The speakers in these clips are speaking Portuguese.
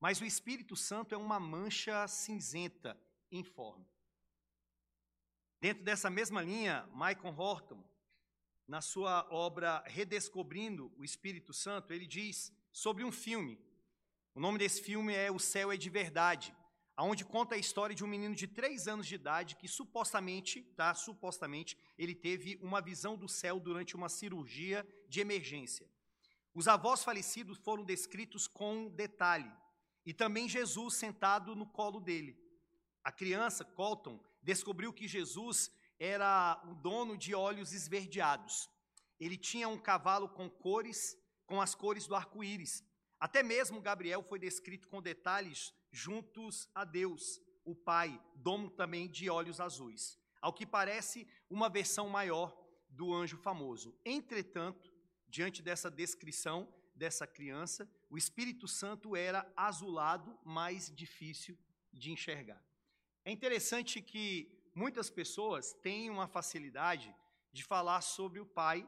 mas o Espírito Santo é uma mancha cinzenta informe. Dentro dessa mesma linha, Michael Horton, na sua obra Redescobrindo o Espírito Santo, ele diz sobre um filme. O nome desse filme é O Céu é de Verdade, aonde conta a história de um menino de três anos de idade que supostamente, tá, supostamente, ele teve uma visão do céu durante uma cirurgia de emergência. Os avós falecidos foram descritos com detalhe, e também Jesus sentado no colo dele. A criança, Colton, descobriu que Jesus era o dono de olhos esverdeados. Ele tinha um cavalo com cores, com as cores do arco-íris. Até mesmo Gabriel foi descrito com detalhes juntos a Deus, o Pai, dono também de olhos azuis. Ao que parece, uma versão maior do anjo famoso. Entretanto, diante dessa descrição dessa criança, o Espírito Santo era azulado, mais difícil de enxergar. É interessante que muitas pessoas têm uma facilidade de falar sobre o pai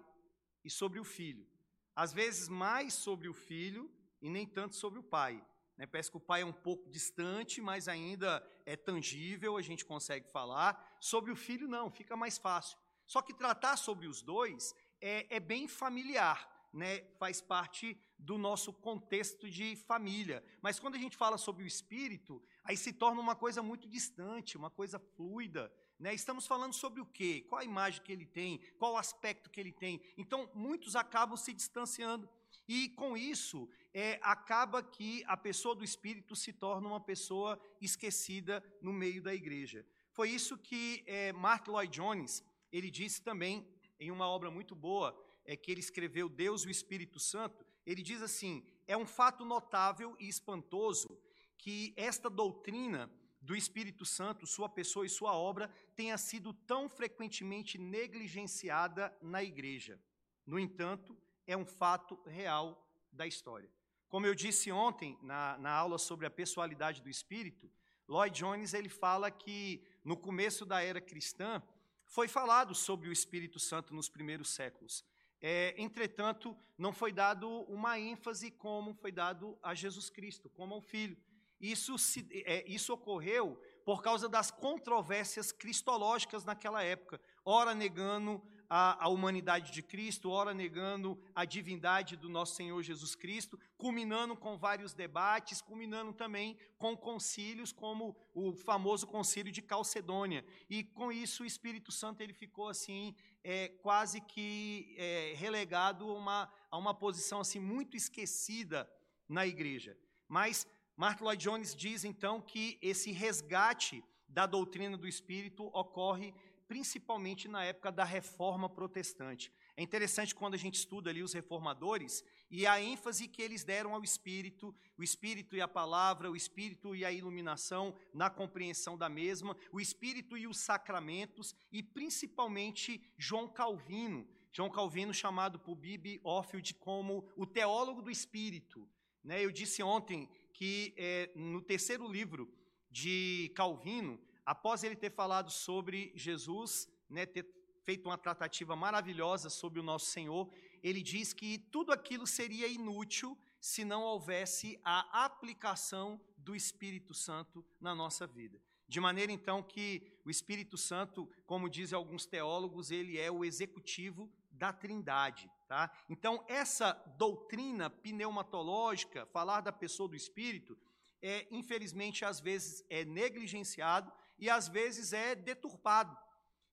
e sobre o filho. Às vezes mais sobre o filho e nem tanto sobre o pai. Né? Parece que o pai é um pouco distante, mas ainda é tangível, a gente consegue falar. Sobre o filho, não, fica mais fácil. Só que tratar sobre os dois é, é bem familiar né, faz parte do nosso contexto de família. Mas quando a gente fala sobre o espírito, aí se torna uma coisa muito distante, uma coisa fluida. Né? Estamos falando sobre o quê? Qual a imagem que ele tem? Qual o aspecto que ele tem? Então, muitos acabam se distanciando. E com isso, é, acaba que a pessoa do Espírito se torna uma pessoa esquecida no meio da igreja. Foi isso que é, Mark Lloyd Jones ele disse também em uma obra muito boa, é, que ele escreveu Deus e o Espírito Santo, ele diz assim: é um fato notável e espantoso que esta doutrina do Espírito Santo, sua pessoa e sua obra, tenha sido tão frequentemente negligenciada na igreja. No entanto, é um fato real da história. Como eu disse ontem na, na aula sobre a pessoalidade do Espírito, Lloyd Jones ele fala que no começo da era cristã foi falado sobre o Espírito Santo nos primeiros séculos. É, entretanto, não foi dado uma ênfase como foi dado a Jesus Cristo, como ao Filho. Isso, se, é, isso ocorreu por causa das controvérsias cristológicas naquela época, ora negando a, a, humanidade de Cristo, ora negando a divindade do nosso Senhor Jesus Cristo, culminando com vários debates, culminando também com concílios, como o famoso concílio de Calcedônia. E com isso o Espírito Santo ele ficou assim, é, quase que é, relegado a uma, a uma posição assim muito esquecida na igreja. Mas Mark Lloyd Jones diz então que esse resgate da doutrina do Espírito ocorre principalmente na época da reforma protestante. É interessante quando a gente estuda ali os reformadores e a ênfase que eles deram ao Espírito, o Espírito e a palavra, o Espírito e a iluminação na compreensão da mesma, o Espírito e os sacramentos e principalmente João Calvino. João Calvino, chamado por Bibi Orfield como o teólogo do Espírito. Né? Eu disse ontem que é, no terceiro livro de Calvino, após ele ter falado sobre Jesus, né, ter feito uma tratativa maravilhosa sobre o nosso Senhor, ele diz que tudo aquilo seria inútil se não houvesse a aplicação do Espírito Santo na nossa vida. De maneira então que o Espírito Santo, como dizem alguns teólogos, ele é o executivo da Trindade, tá? Então essa doutrina pneumatológica, falar da pessoa do Espírito, é infelizmente às vezes é negligenciado e às vezes é deturpado.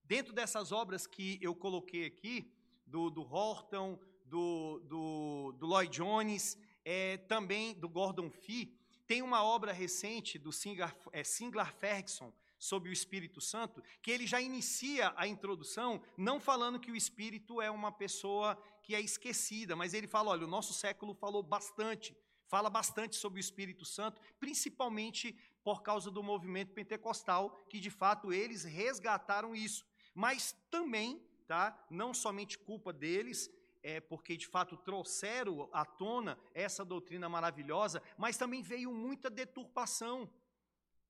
Dentro dessas obras que eu coloquei aqui, do, do Horton, do, do, do Lloyd Jones, é, também do Gordon Fee, tem uma obra recente do Singlar, é, Singlar Ferguson sobre o Espírito Santo, que ele já inicia a introdução não falando que o Espírito é uma pessoa que é esquecida, mas ele fala, olha, o nosso século falou bastante, fala bastante sobre o Espírito Santo, principalmente por causa do movimento pentecostal, que de fato eles resgataram isso. Mas também, tá, não somente culpa deles, é porque de fato trouxeram à tona essa doutrina maravilhosa, mas também veio muita deturpação.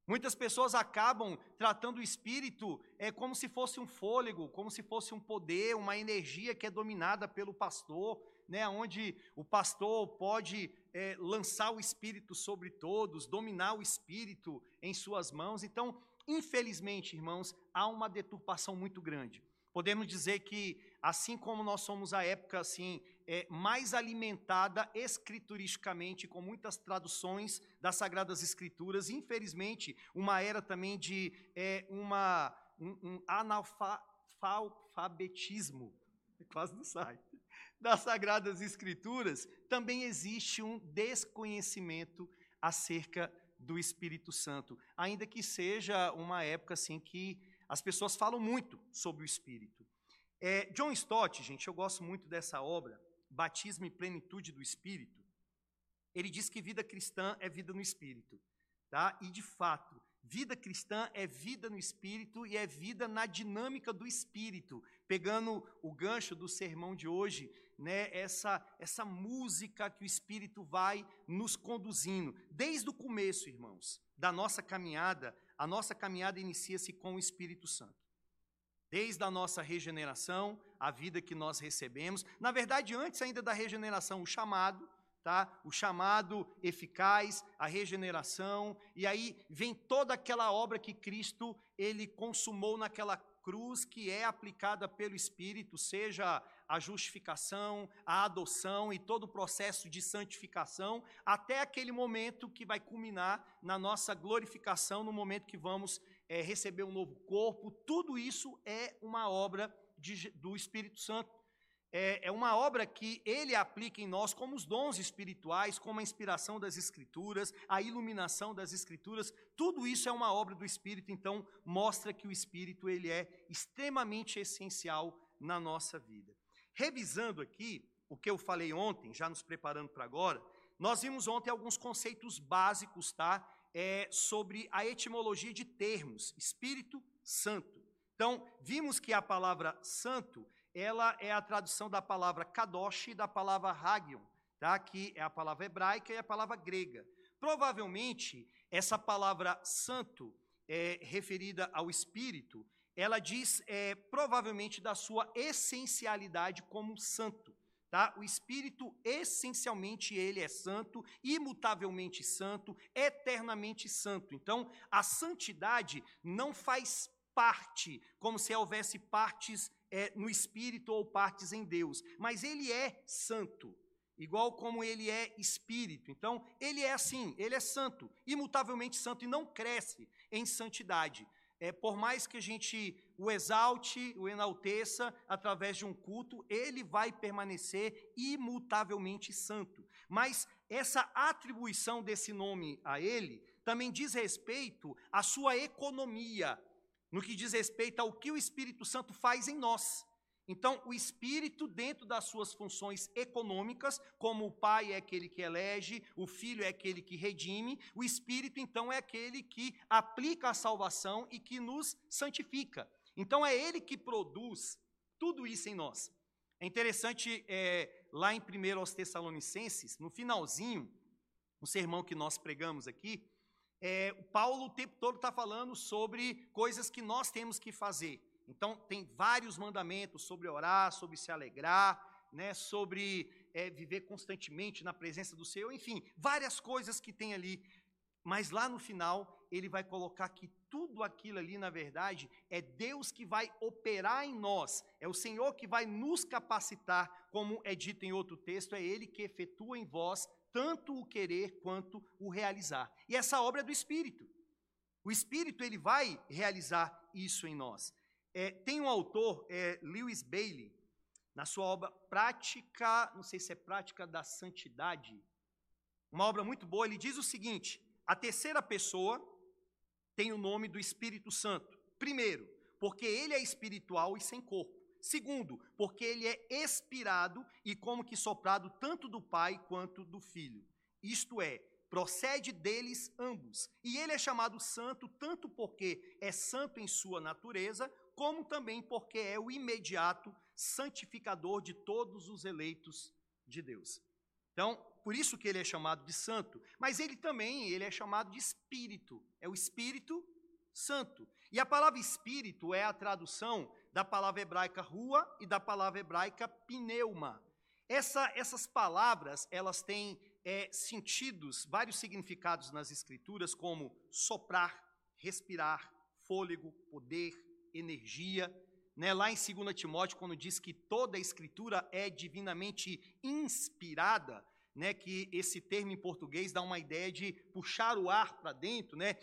Muitas pessoas acabam tratando o espírito é, como se fosse um fôlego, como se fosse um poder, uma energia que é dominada pelo pastor, né, onde o pastor pode é, lançar o Espírito sobre todos, dominar o Espírito em suas mãos. Então, infelizmente, irmãos, há uma deturpação muito grande. Podemos dizer que, assim como nós somos a época assim é, mais alimentada escrituristicamente, com muitas traduções das Sagradas Escrituras, infelizmente, uma era também de é, uma, um, um analfabetismo, quase não sai, das Sagradas Escrituras, também existe um desconhecimento acerca do Espírito Santo, ainda que seja uma época assim que as pessoas falam muito sobre o Espírito. É, John Stott, gente, eu gosto muito dessa obra, Batismo e Plenitude do Espírito. Ele diz que vida cristã é vida no Espírito. Tá? E, de fato, vida cristã é vida no Espírito e é vida na dinâmica do Espírito. Pegando o gancho do sermão de hoje, né, essa, essa música que o Espírito vai nos conduzindo. Desde o começo, irmãos, da nossa caminhada, a nossa caminhada inicia-se com o Espírito Santo. Desde a nossa regeneração, a vida que nós recebemos, na verdade, antes ainda da regeneração, o chamado, tá? O chamado eficaz, a regeneração, e aí vem toda aquela obra que Cristo ele consumou naquela cruz que é aplicada pelo Espírito, seja a justificação, a adoção e todo o processo de santificação, até aquele momento que vai culminar na nossa glorificação, no momento que vamos é, receber um novo corpo. Tudo isso é uma obra de, do Espírito Santo. É, é uma obra que ele aplica em nós como os dons espirituais, como a inspiração das Escrituras, a iluminação das Escrituras. Tudo isso é uma obra do Espírito, então mostra que o Espírito ele é extremamente essencial na nossa vida. Revisando aqui o que eu falei ontem, já nos preparando para agora, nós vimos ontem alguns conceitos básicos, tá? É, sobre a etimologia de termos, Espírito Santo. Então, vimos que a palavra santo, ela é a tradução da palavra kadosh e da palavra hagion, tá? que é a palavra hebraica e a palavra grega. Provavelmente, essa palavra santo, é, referida ao Espírito, ela diz é, provavelmente da sua essencialidade como santo. Tá? O Espírito, essencialmente, ele é santo, imutavelmente santo, eternamente santo. Então, a santidade não faz parte, como se houvesse partes é, no Espírito ou partes em Deus, mas ele é santo, igual como ele é Espírito. Então, ele é assim, ele é santo, imutavelmente santo e não cresce em santidade é, por mais que a gente o exalte, o enalteça através de um culto, ele vai permanecer imutavelmente santo. Mas essa atribuição desse nome a ele também diz respeito à sua economia, no que diz respeito ao que o Espírito Santo faz em nós. Então, o Espírito, dentro das suas funções econômicas, como o Pai é aquele que elege, o Filho é aquele que redime, o Espírito, então, é aquele que aplica a salvação e que nos santifica. Então, é ele que produz tudo isso em nós. É interessante, é, lá em 1 aos Tessalonicenses, no finalzinho, no sermão que nós pregamos aqui, é, Paulo o tempo todo está falando sobre coisas que nós temos que fazer. Então, tem vários mandamentos sobre orar, sobre se alegrar, né, sobre é, viver constantemente na presença do Senhor, enfim, várias coisas que tem ali. Mas lá no final, ele vai colocar que tudo aquilo ali, na verdade, é Deus que vai operar em nós, é o Senhor que vai nos capacitar, como é dito em outro texto, é Ele que efetua em vós tanto o querer quanto o realizar. E essa obra é do Espírito. O Espírito, ele vai realizar isso em nós. É, tem um autor, é, Lewis Bailey, na sua obra Prática, não sei se é Prática da Santidade, uma obra muito boa, ele diz o seguinte: a terceira pessoa tem o nome do Espírito Santo. Primeiro, porque ele é espiritual e sem corpo. Segundo, porque ele é expirado e como que soprado tanto do Pai quanto do Filho. Isto é, procede deles ambos. E ele é chamado santo tanto porque é santo em sua natureza, como também porque é o imediato santificador de todos os eleitos de Deus. Então, por isso que ele é chamado de santo, mas ele também, ele é chamado de espírito. É o Espírito Santo. E a palavra espírito é a tradução da palavra hebraica rua e da palavra hebraica pneuma. Essa, essas palavras, elas têm é, sentidos, vários significados nas escrituras, como soprar, respirar, fôlego, poder, energia. Né? Lá em 2 Timóteo, quando diz que toda a escritura é divinamente inspirada, né? que esse termo em português dá uma ideia de puxar o ar para dentro, né?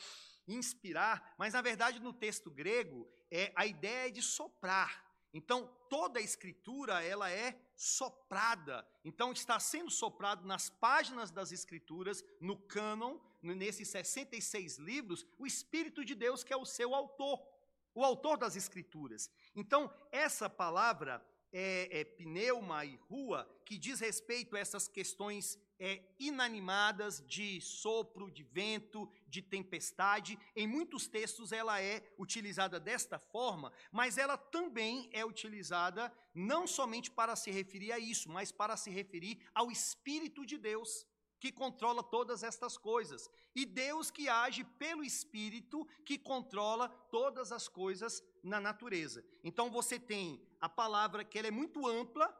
inspirar, mas na verdade no texto grego é a ideia de soprar. Então, toda a escritura, ela é soprada. Então, está sendo soprado nas páginas das escrituras, no cânon, nesses 66 livros, o Espírito de Deus, que é o seu autor, o autor das escrituras. Então, essa palavra é, é pneuma e rua, que diz respeito a essas questões é, inanimadas de sopro, de vento, de tempestade. Em muitos textos ela é utilizada desta forma, mas ela também é utilizada não somente para se referir a isso, mas para se referir ao Espírito de Deus que controla todas estas coisas, e Deus que age pelo Espírito que controla todas as coisas na natureza. Então você tem a palavra que ela é muito ampla,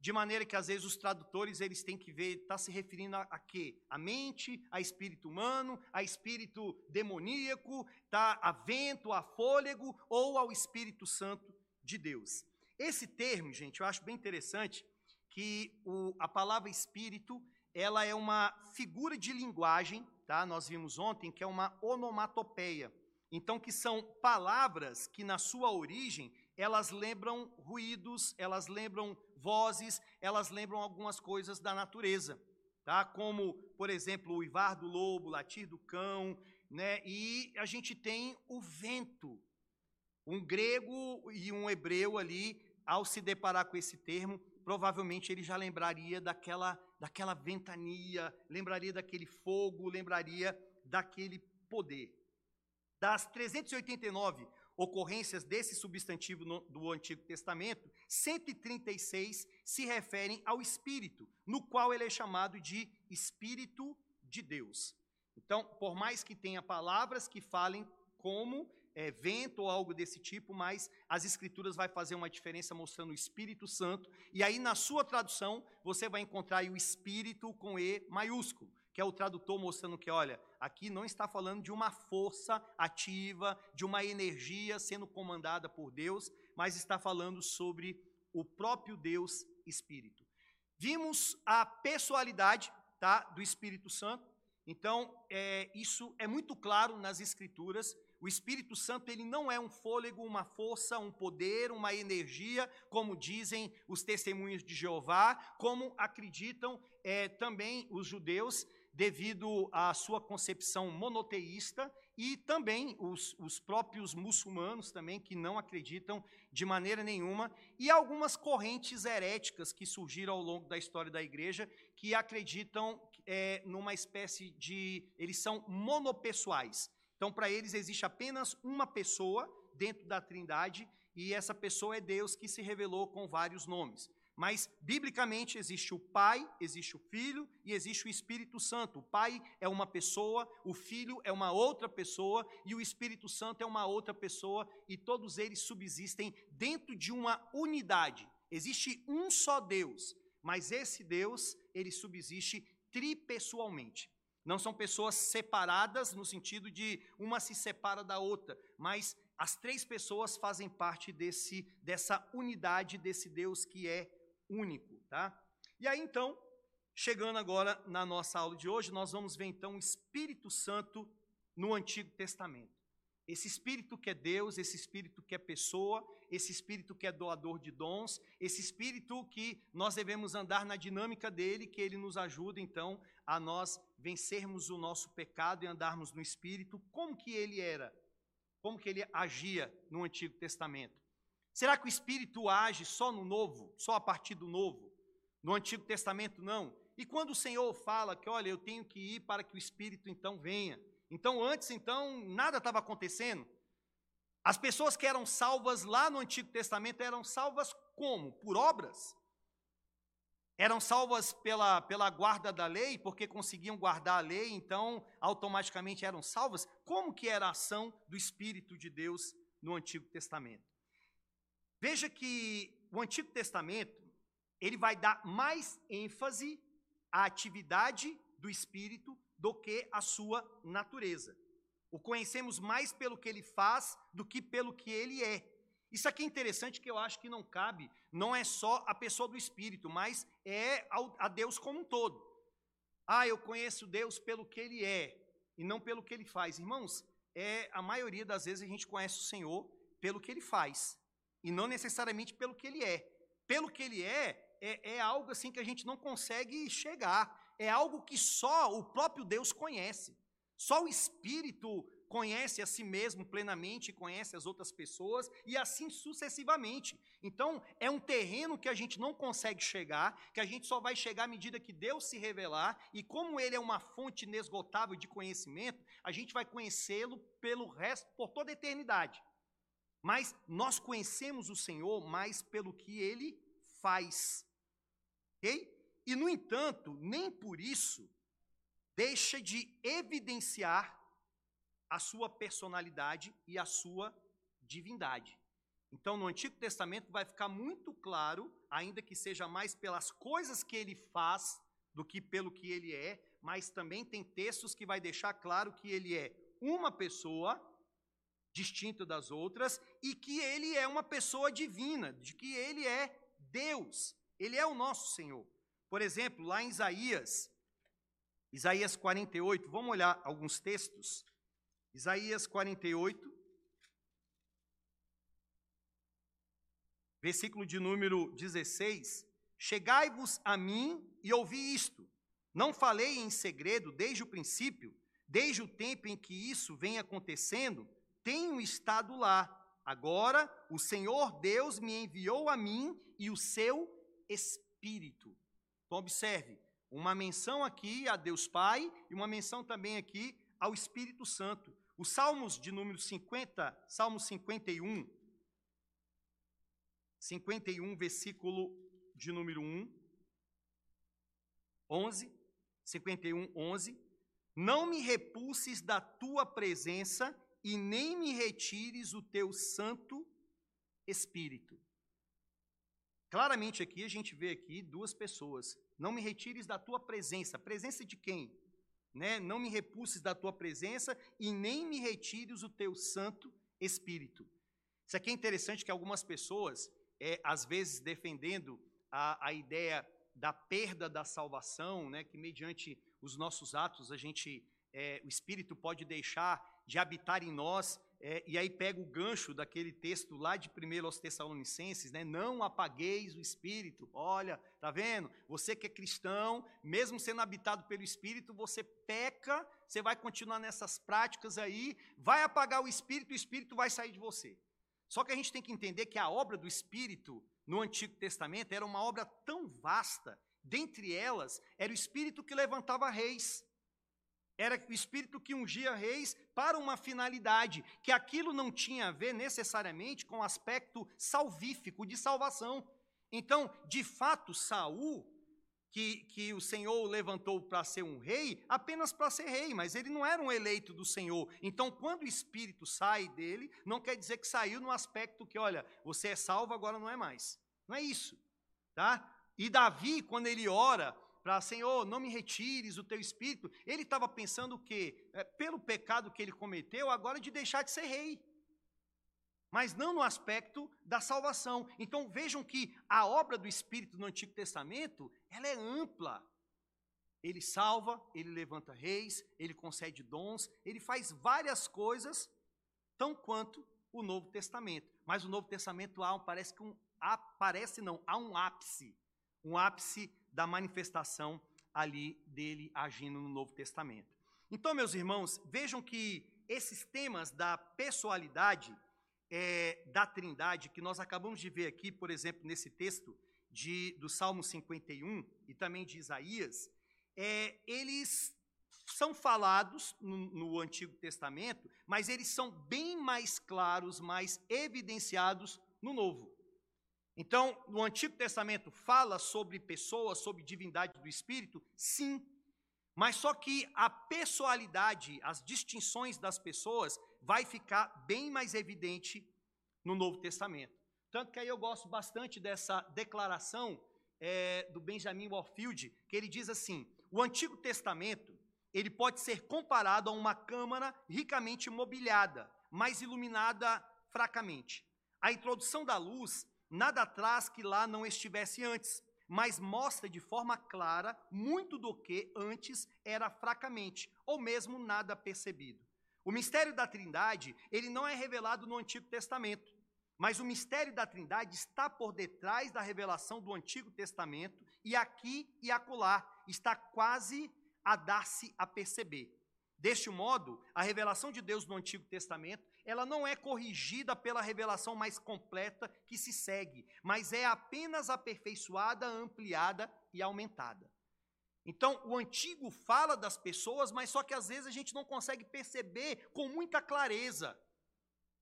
de maneira que às vezes os tradutores eles têm que ver, está se referindo a, a quê? A mente, a espírito humano, a espírito demoníaco, tá? a vento, a fôlego ou ao Espírito Santo de Deus. Esse termo, gente, eu acho bem interessante que o, a palavra espírito ela é uma figura de linguagem, tá? Nós vimos ontem que é uma onomatopeia. Então, que são palavras que na sua origem elas lembram ruídos, elas lembram vozes, elas lembram algumas coisas da natureza, tá? Como, por exemplo, o uivar do lobo, latir do cão, né? E a gente tem o vento. Um grego e um hebreu ali, ao se deparar com esse termo, provavelmente ele já lembraria daquela, daquela ventania, lembraria daquele fogo, lembraria daquele poder. Das 389 ocorrências desse substantivo no, do Antigo Testamento, 136 se referem ao Espírito, no qual ele é chamado de Espírito de Deus. Então, por mais que tenha palavras que falem como é, vento ou algo desse tipo, mas as Escrituras vai fazer uma diferença mostrando o Espírito Santo, e aí na sua tradução você vai encontrar o Espírito com E maiúsculo que é o tradutor mostrando que, olha, aqui não está falando de uma força ativa, de uma energia sendo comandada por Deus, mas está falando sobre o próprio Deus Espírito. Vimos a pessoalidade tá, do Espírito Santo, então é, isso é muito claro nas Escrituras. O Espírito Santo ele não é um fôlego, uma força, um poder, uma energia, como dizem os testemunhos de Jeová, como acreditam é, também os judeus devido à sua concepção monoteísta e também os, os, próprios muçulmanos também que não acreditam de maneira nenhuma e algumas correntes heréticas que surgiram ao longo da história da igreja que acreditam é, numa espécie de eles são monopessoais. Então para eles existe apenas uma pessoa dentro da Trindade e essa pessoa é Deus que se revelou com vários nomes mas, biblicamente, existe o Pai, existe o Filho e existe o Espírito Santo. O Pai é uma pessoa, o Filho é uma outra pessoa e o Espírito Santo é uma outra pessoa, e todos eles subsistem dentro de uma unidade. Existe um só Deus, mas esse Deus, ele subsiste tripessoalmente. Não são pessoas separadas no sentido de uma se separa da outra, mas as três pessoas fazem parte desse, dessa unidade desse Deus que é único, tá? E aí então, chegando agora na nossa aula de hoje, nós vamos ver então o Espírito Santo no Antigo Testamento. Esse Espírito que é Deus, esse Espírito que é pessoa, esse Espírito que é doador de dons, esse Espírito que nós devemos andar na dinâmica dele, que ele nos ajuda então a nós vencermos o nosso pecado e andarmos no Espírito, como que ele era, como que ele agia no Antigo Testamento. Será que o Espírito age só no novo, só a partir do novo? No Antigo Testamento, não. E quando o Senhor fala que, olha, eu tenho que ir para que o Espírito então venha. Então, antes, então, nada estava acontecendo. As pessoas que eram salvas lá no Antigo Testamento eram salvas como? Por obras? Eram salvas pela, pela guarda da lei, porque conseguiam guardar a lei, então automaticamente eram salvas? Como que era a ação do Espírito de Deus no Antigo Testamento? Veja que o Antigo Testamento, ele vai dar mais ênfase à atividade do Espírito do que à sua natureza. O conhecemos mais pelo que ele faz do que pelo que ele é. Isso aqui é interessante que eu acho que não cabe, não é só a pessoa do Espírito, mas é a Deus como um todo. Ah, eu conheço Deus pelo que ele é e não pelo que ele faz. Irmãos, é a maioria das vezes a gente conhece o Senhor pelo que ele faz e não necessariamente pelo que ele é. Pelo que ele é, é, é algo assim que a gente não consegue chegar. É algo que só o próprio Deus conhece. Só o Espírito conhece a si mesmo plenamente, conhece as outras pessoas e assim sucessivamente. Então, é um terreno que a gente não consegue chegar, que a gente só vai chegar à medida que Deus se revelar, e como ele é uma fonte inesgotável de conhecimento, a gente vai conhecê-lo pelo resto, por toda a eternidade. Mas nós conhecemos o Senhor mais pelo que ele faz. E no entanto, nem por isso deixa de evidenciar a sua personalidade e a sua divindade. Então, no Antigo Testamento vai ficar muito claro, ainda que seja mais pelas coisas que ele faz do que pelo que ele é, mas também tem textos que vai deixar claro que ele é uma pessoa distinta das outras e que ele é uma pessoa divina, de que ele é Deus, ele é o nosso Senhor. Por exemplo, lá em Isaías, Isaías 48, vamos olhar alguns textos. Isaías 48, versículo de número 16: Chegai-vos a mim e ouvi isto. Não falei em segredo desde o princípio, desde o tempo em que isso vem acontecendo, tenho estado lá. Agora o Senhor Deus me enviou a mim e o seu Espírito. Então, observe, uma menção aqui a Deus Pai e uma menção também aqui ao Espírito Santo. Os Salmos de número 50, Salmo 51, 51, versículo de número 1, 11, 51, 11. Não me repulses da tua presença e nem me retires o teu Santo Espírito. Claramente aqui a gente vê aqui duas pessoas. Não me retires da tua presença. Presença de quem? Né? Não me repulses da tua presença e nem me retires o teu Santo Espírito. Isso aqui é interessante que algumas pessoas, é, às vezes defendendo a, a ideia da perda da salvação, né, que mediante os nossos atos a gente, é, o Espírito pode deixar de habitar em nós, é, e aí pega o gancho daquele texto lá de 1 aos Tessalonicenses, né? Não apagueis o Espírito. Olha, tá vendo? Você que é cristão, mesmo sendo habitado pelo Espírito, você peca, você vai continuar nessas práticas aí, vai apagar o Espírito, o Espírito vai sair de você. Só que a gente tem que entender que a obra do Espírito no Antigo Testamento era uma obra tão vasta, dentre elas, era o Espírito que levantava reis. Era o espírito que ungia reis para uma finalidade, que aquilo não tinha a ver necessariamente com o aspecto salvífico de salvação. Então, de fato, Saul, que, que o Senhor levantou para ser um rei, apenas para ser rei, mas ele não era um eleito do Senhor. Então, quando o espírito sai dele, não quer dizer que saiu no aspecto que, olha, você é salvo, agora não é mais. Não é isso. Tá? E Davi, quando ele ora, para Senhor, não me retires o teu espírito. Ele estava pensando o quê? É, pelo pecado que ele cometeu, agora de deixar de ser rei. Mas não no aspecto da salvação. Então vejam que a obra do Espírito no Antigo Testamento, ela é ampla. Ele salva, ele levanta reis, ele concede dons, ele faz várias coisas, tão quanto o Novo Testamento. Mas o Novo Testamento há, parece que um, aparece não, há um ápice, um ápice da manifestação ali dele agindo no Novo Testamento. Então, meus irmãos, vejam que esses temas da pessoalidade é, da Trindade, que nós acabamos de ver aqui, por exemplo, nesse texto de, do Salmo 51 e também de Isaías, é, eles são falados no, no Antigo Testamento, mas eles são bem mais claros, mais evidenciados no Novo. Então, no Antigo Testamento fala sobre pessoas, sobre divindade do Espírito? Sim. Mas só que a pessoalidade, as distinções das pessoas, vai ficar bem mais evidente no Novo Testamento. Tanto que aí eu gosto bastante dessa declaração é, do Benjamin Warfield, que ele diz assim: o Antigo Testamento ele pode ser comparado a uma câmara ricamente mobiliada, mas iluminada fracamente. A introdução da luz nada traz que lá não estivesse antes, mas mostra de forma clara muito do que antes era fracamente, ou mesmo nada percebido. O mistério da Trindade, ele não é revelado no Antigo Testamento, mas o mistério da Trindade está por detrás da revelação do Antigo Testamento e aqui e acolá está quase a dar-se a perceber. Deste modo, a revelação de Deus no Antigo Testamento, ela não é corrigida pela revelação mais completa que se segue, mas é apenas aperfeiçoada, ampliada e aumentada. Então, o antigo fala das pessoas, mas só que às vezes a gente não consegue perceber com muita clareza.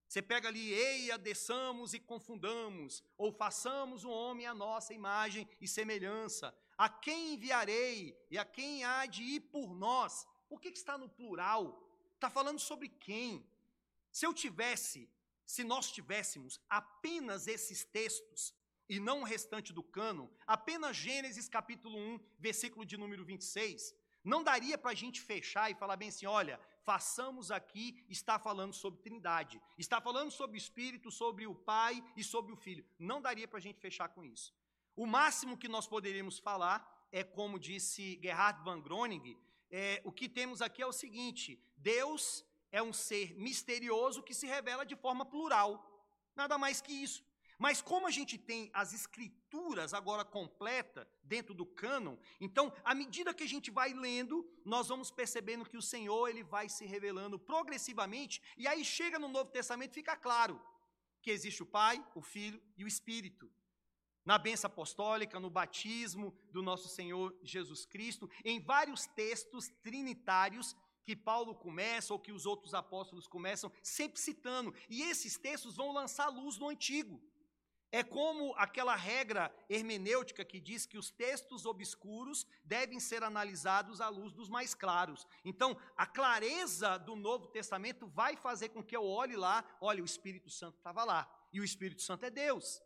Você pega ali, eia, desçamos e confundamos, ou façamos um homem à nossa imagem e semelhança. A quem enviarei e a quem há de ir por nós? Por que, que está no plural? Está falando sobre quem? Se eu tivesse, se nós tivéssemos apenas esses textos, e não o restante do cano, apenas Gênesis capítulo 1, versículo de número 26, não daria para a gente fechar e falar bem assim: olha, façamos aqui, está falando sobre Trindade, está falando sobre o Espírito, sobre o Pai e sobre o Filho. Não daria para a gente fechar com isso. O máximo que nós poderíamos falar é, como disse Gerhard van Groningen, é, o que temos aqui é o seguinte: Deus é um ser misterioso que se revela de forma plural. Nada mais que isso. Mas como a gente tem as escrituras agora completa dentro do cânon, então, à medida que a gente vai lendo, nós vamos percebendo que o Senhor ele vai se revelando progressivamente, e aí chega no Novo Testamento fica claro que existe o Pai, o Filho e o Espírito. Na benção apostólica, no batismo do nosso Senhor Jesus Cristo, em vários textos trinitários que Paulo começa ou que os outros apóstolos começam, sempre citando. E esses textos vão lançar luz no antigo. É como aquela regra hermenêutica que diz que os textos obscuros devem ser analisados à luz dos mais claros. Então, a clareza do Novo Testamento vai fazer com que eu olhe lá, olha, o Espírito Santo estava lá, e o Espírito Santo é Deus.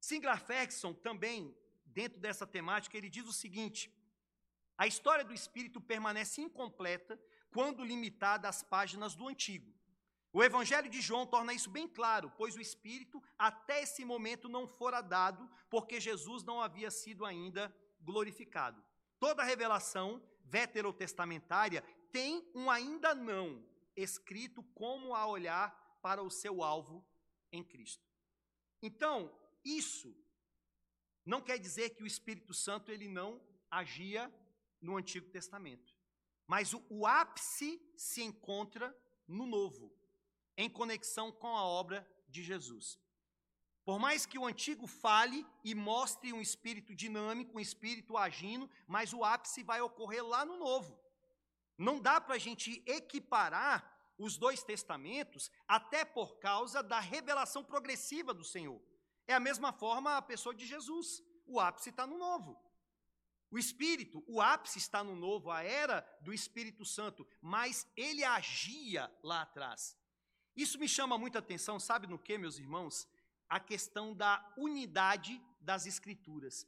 Sinclair Ferguson também, dentro dessa temática, ele diz o seguinte: a história do Espírito permanece incompleta quando limitada às páginas do Antigo. O Evangelho de João torna isso bem claro, pois o Espírito até esse momento não fora dado, porque Jesus não havia sido ainda glorificado. Toda revelação veterotestamentária tem um ainda não escrito como a olhar para o seu alvo em Cristo. Então, isso não quer dizer que o Espírito Santo ele não agia no Antigo Testamento. Mas o, o ápice se encontra no Novo em conexão com a obra de Jesus. Por mais que o antigo fale e mostre um espírito dinâmico, um espírito agindo, mas o ápice vai ocorrer lá no novo. Não dá para a gente equiparar os dois testamentos, até por causa da revelação progressiva do Senhor. É a mesma forma a pessoa de Jesus. O ápice está no novo. O Espírito, o ápice está no novo, a era do Espírito Santo, mas ele agia lá atrás. Isso me chama muita atenção, sabe no que, meus irmãos? A questão da unidade das Escrituras.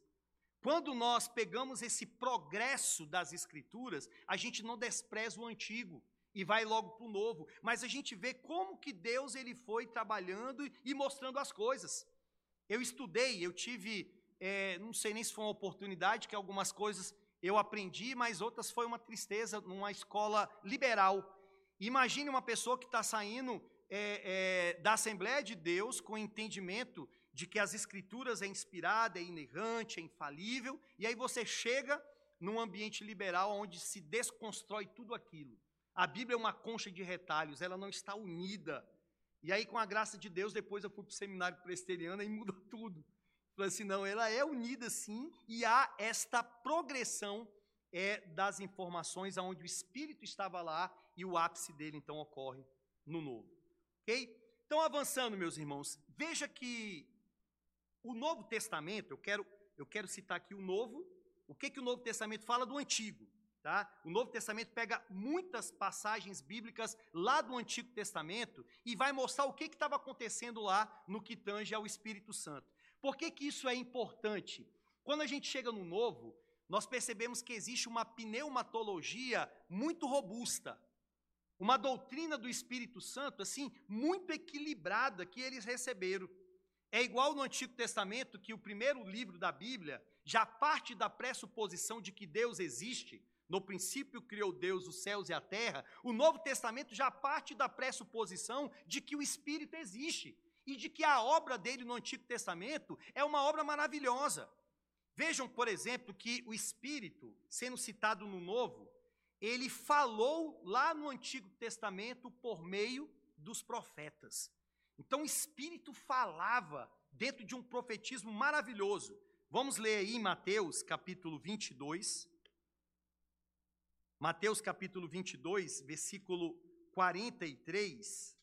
Quando nós pegamos esse progresso das Escrituras, a gente não despreza o antigo e vai logo para o novo, mas a gente vê como que Deus ele foi trabalhando e mostrando as coisas. Eu estudei, eu tive, é, não sei nem se foi uma oportunidade, que algumas coisas eu aprendi, mas outras foi uma tristeza numa escola liberal. Imagine uma pessoa que está saindo é, é, da Assembleia de Deus com entendimento de que as Escrituras é inspirada, é inerrante, é infalível, e aí você chega num ambiente liberal onde se desconstrói tudo aquilo. A Bíblia é uma concha de retalhos, ela não está unida. E aí, com a graça de Deus, depois eu fui para o seminário presteriano e mudou tudo. Assim, não, ela é unida sim, e há esta progressão é, das informações, onde o Espírito estava lá e o ápice dele então ocorre no novo. Então, avançando, meus irmãos, veja que o Novo Testamento, eu quero, eu quero citar aqui o Novo, o que, que o Novo Testamento fala do Antigo. Tá? O Novo Testamento pega muitas passagens bíblicas lá do Antigo Testamento e vai mostrar o que estava acontecendo lá no que tange ao Espírito Santo. Por que, que isso é importante? Quando a gente chega no Novo, nós percebemos que existe uma pneumatologia muito robusta, uma doutrina do Espírito Santo, assim, muito equilibrada que eles receberam. É igual no Antigo Testamento, que o primeiro livro da Bíblia já parte da pressuposição de que Deus existe. No princípio criou Deus os céus e a terra. O Novo Testamento já parte da pressuposição de que o Espírito existe e de que a obra dele no Antigo Testamento é uma obra maravilhosa. Vejam, por exemplo, que o Espírito, sendo citado no Novo, ele falou lá no Antigo Testamento por meio dos profetas. Então o Espírito falava dentro de um profetismo maravilhoso. Vamos ler aí em Mateus capítulo 22. Mateus capítulo 22, versículo 43.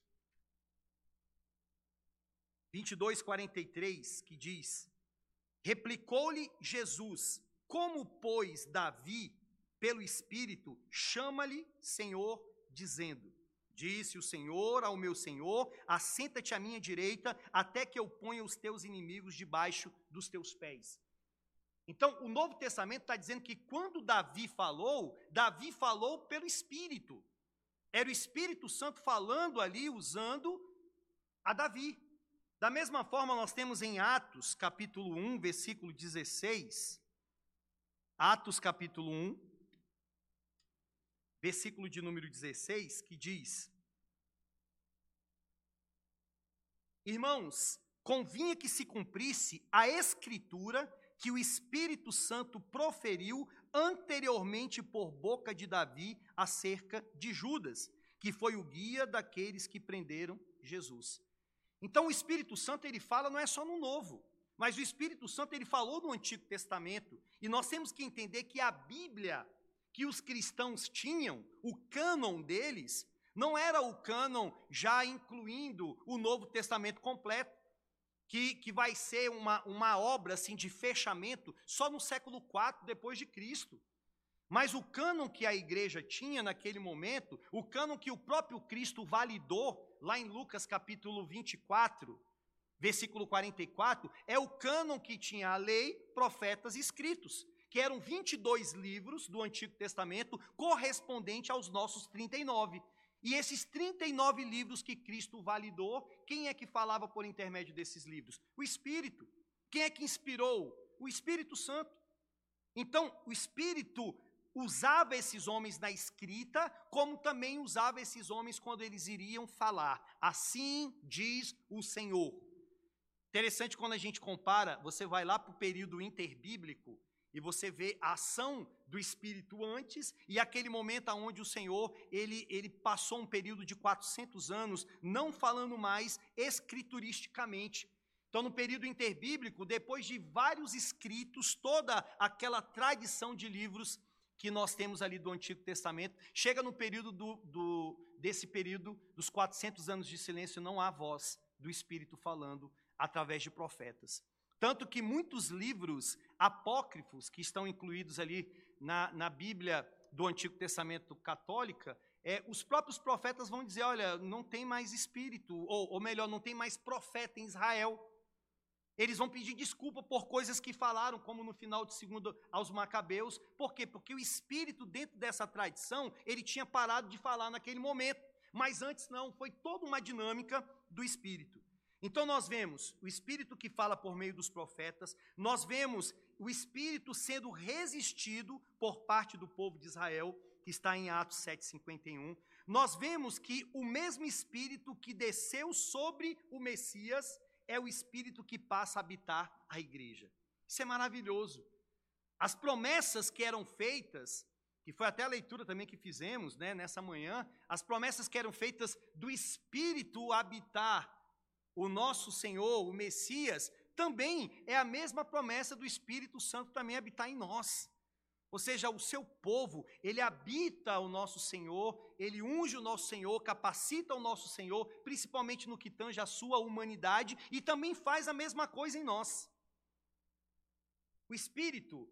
22, 43, que diz: Replicou-lhe Jesus: Como, pois, Davi, pelo Espírito, chama-lhe Senhor, dizendo: Disse o Senhor ao meu Senhor: Assenta-te à minha direita, até que eu ponha os teus inimigos debaixo dos teus pés. Então, o Novo Testamento está dizendo que quando Davi falou, Davi falou pelo Espírito. Era o Espírito Santo falando ali, usando a Davi. Da mesma forma, nós temos em Atos, capítulo 1, versículo 16. Atos, capítulo 1, versículo de número 16, que diz: Irmãos, convinha que se cumprisse a escritura que o Espírito Santo proferiu anteriormente por boca de Davi acerca de Judas, que foi o guia daqueles que prenderam Jesus. Então o Espírito Santo ele fala não é só no Novo, mas o Espírito Santo ele falou no Antigo Testamento, e nós temos que entender que a Bíblia que os cristãos tinham, o cânon deles, não era o cânon já incluindo o Novo Testamento completo, que, que vai ser uma, uma obra assim de fechamento só no século IV depois de Cristo. Mas o cânon que a igreja tinha naquele momento, o cânon que o próprio Cristo validou lá em Lucas capítulo 24, versículo 44, é o cânon que tinha a lei, profetas e escritos, que eram 22 livros do Antigo Testamento correspondente aos nossos 39. E esses 39 livros que Cristo validou, quem é que falava por intermédio desses livros? O Espírito. Quem é que inspirou? O Espírito Santo. Então, o Espírito usava esses homens na escrita, como também usava esses homens quando eles iriam falar. Assim diz o Senhor. Interessante quando a gente compara, você vai lá para o período interbíblico e você vê a ação do Espírito antes e aquele momento onde o Senhor ele, ele passou um período de 400 anos não falando mais escrituristicamente. Então, no período interbíblico, depois de vários escritos, toda aquela tradição de livros que nós temos ali do Antigo Testamento, chega no período do, do, desse período dos 400 anos de silêncio, não há voz do Espírito falando através de profetas. Tanto que muitos livros apócrifos que estão incluídos ali na, na Bíblia do Antigo Testamento católica, é, os próprios profetas vão dizer: olha, não tem mais espírito, ou, ou melhor, não tem mais profeta em Israel. Eles vão pedir desculpa por coisas que falaram, como no final de segundo aos Macabeus. Por quê? Porque o espírito dentro dessa tradição, ele tinha parado de falar naquele momento. Mas antes não, foi toda uma dinâmica do espírito. Então nós vemos o espírito que fala por meio dos profetas, nós vemos o espírito sendo resistido por parte do povo de Israel, que está em Atos 7:51. Nós vemos que o mesmo espírito que desceu sobre o Messias é o Espírito que passa a habitar a igreja. Isso é maravilhoso. As promessas que eram feitas, que foi até a leitura também que fizemos né, nessa manhã, as promessas que eram feitas do Espírito habitar o nosso Senhor, o Messias, também é a mesma promessa do Espírito Santo também habitar em nós. Ou seja, o seu povo, ele habita o nosso Senhor, ele unge o nosso Senhor, capacita o nosso Senhor, principalmente no que tange a sua humanidade, e também faz a mesma coisa em nós. O Espírito,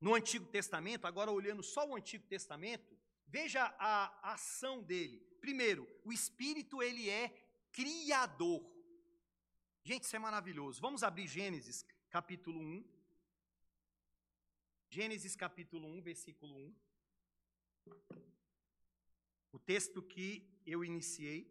no Antigo Testamento, agora olhando só o Antigo Testamento, veja a ação dele. Primeiro, o Espírito, ele é criador. Gente, isso é maravilhoso. Vamos abrir Gênesis, capítulo 1. Gênesis capítulo 1, versículo 1. O texto que eu iniciei.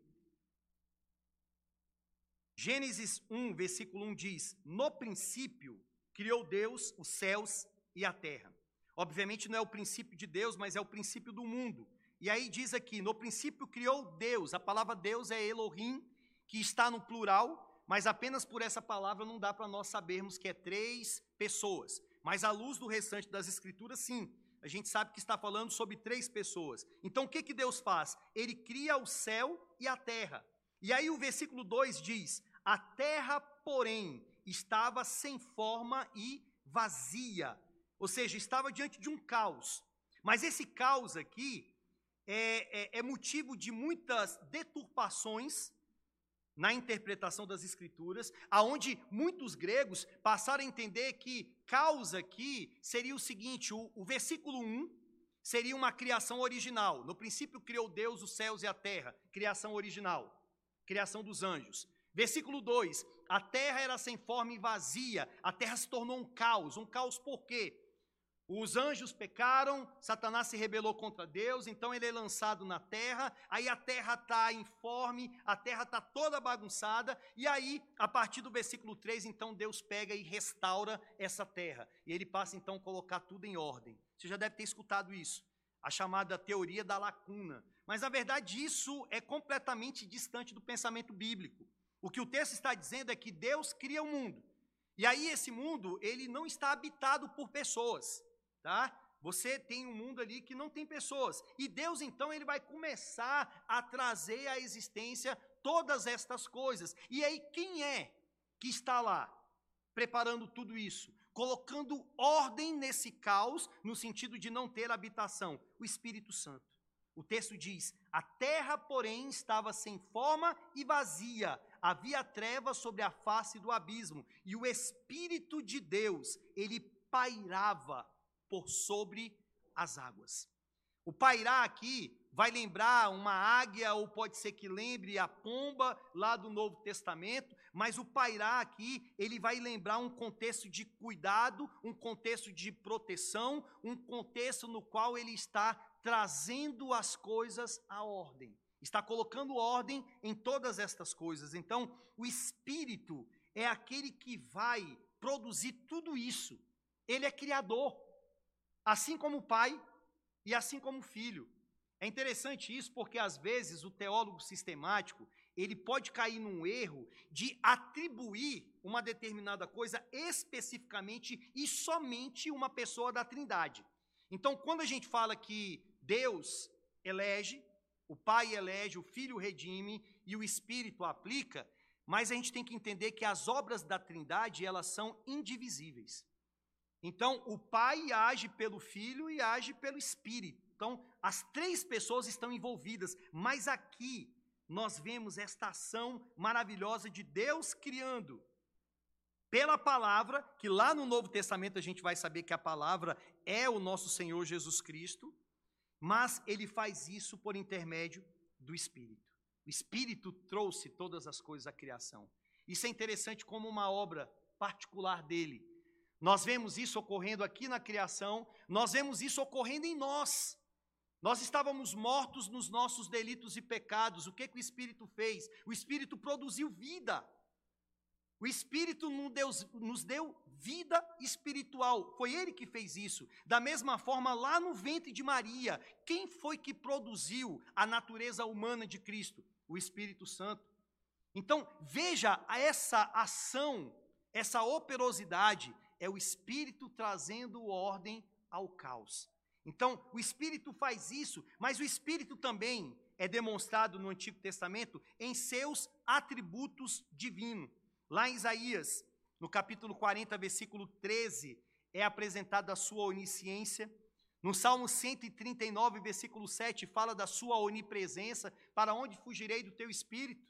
Gênesis 1, versículo 1 diz: No princípio criou Deus os céus e a terra. Obviamente não é o princípio de Deus, mas é o princípio do mundo. E aí diz aqui: no princípio criou Deus. A palavra Deus é Elohim, que está no plural, mas apenas por essa palavra não dá para nós sabermos que é três pessoas. Mas à luz do restante das escrituras, sim, a gente sabe que está falando sobre três pessoas. Então o que, que Deus faz? Ele cria o céu e a terra. E aí o versículo 2 diz: A terra, porém, estava sem forma e vazia. Ou seja, estava diante de um caos. Mas esse caos aqui é, é, é motivo de muitas deturpações na interpretação das escrituras, aonde muitos gregos passaram a entender que causa aqui seria o seguinte, o, o versículo 1 seria uma criação original. No princípio criou Deus os céus e a terra, criação original, criação dos anjos. Versículo 2: A terra era sem forma e vazia, a terra se tornou um caos. Um caos por quê? Os anjos pecaram, Satanás se rebelou contra Deus, então ele é lançado na terra, aí a terra está informe, a terra está toda bagunçada, e aí, a partir do versículo 3, então Deus pega e restaura essa terra, e ele passa então a colocar tudo em ordem. Você já deve ter escutado isso, a chamada teoria da lacuna. Mas na verdade isso é completamente distante do pensamento bíblico. O que o texto está dizendo é que Deus cria o mundo, e aí esse mundo, ele não está habitado por pessoas tá? Você tem um mundo ali que não tem pessoas. E Deus, então, ele vai começar a trazer à existência todas estas coisas. E aí, quem é que está lá preparando tudo isso? Colocando ordem nesse caos, no sentido de não ter habitação? O Espírito Santo. O texto diz: A terra, porém, estava sem forma e vazia, havia trevas sobre a face do abismo, e o Espírito de Deus, ele pairava por sobre as águas. O pairar aqui vai lembrar uma águia, ou pode ser que lembre a pomba lá do Novo Testamento, mas o pairar aqui, ele vai lembrar um contexto de cuidado, um contexto de proteção, um contexto no qual ele está trazendo as coisas à ordem. Está colocando ordem em todas estas coisas. Então, o Espírito é aquele que vai produzir tudo isso. Ele é criador assim como o pai e assim como o filho. É interessante isso porque às vezes o teólogo sistemático, ele pode cair num erro de atribuir uma determinada coisa especificamente e somente uma pessoa da Trindade. Então, quando a gente fala que Deus elege, o Pai elege, o Filho redime e o Espírito aplica, mas a gente tem que entender que as obras da Trindade, elas são indivisíveis. Então, o Pai age pelo Filho e age pelo Espírito. Então, as três pessoas estão envolvidas, mas aqui nós vemos esta ação maravilhosa de Deus criando pela palavra, que lá no Novo Testamento a gente vai saber que a palavra é o nosso Senhor Jesus Cristo, mas ele faz isso por intermédio do Espírito. O Espírito trouxe todas as coisas à criação. Isso é interessante como uma obra particular dele. Nós vemos isso ocorrendo aqui na criação, nós vemos isso ocorrendo em nós. Nós estávamos mortos nos nossos delitos e pecados. O que, que o Espírito fez? O Espírito produziu vida. O Espírito nos deu, nos deu vida espiritual. Foi Ele que fez isso. Da mesma forma, lá no ventre de Maria, quem foi que produziu a natureza humana de Cristo? O Espírito Santo. Então, veja essa ação, essa operosidade é o Espírito trazendo ordem ao caos. Então, o Espírito faz isso, mas o Espírito também é demonstrado no Antigo Testamento em seus atributos divinos. Lá em Isaías, no capítulo 40, versículo 13, é apresentada a sua onisciência. No Salmo 139, versículo 7, fala da sua onipresença, para onde fugirei do teu espírito?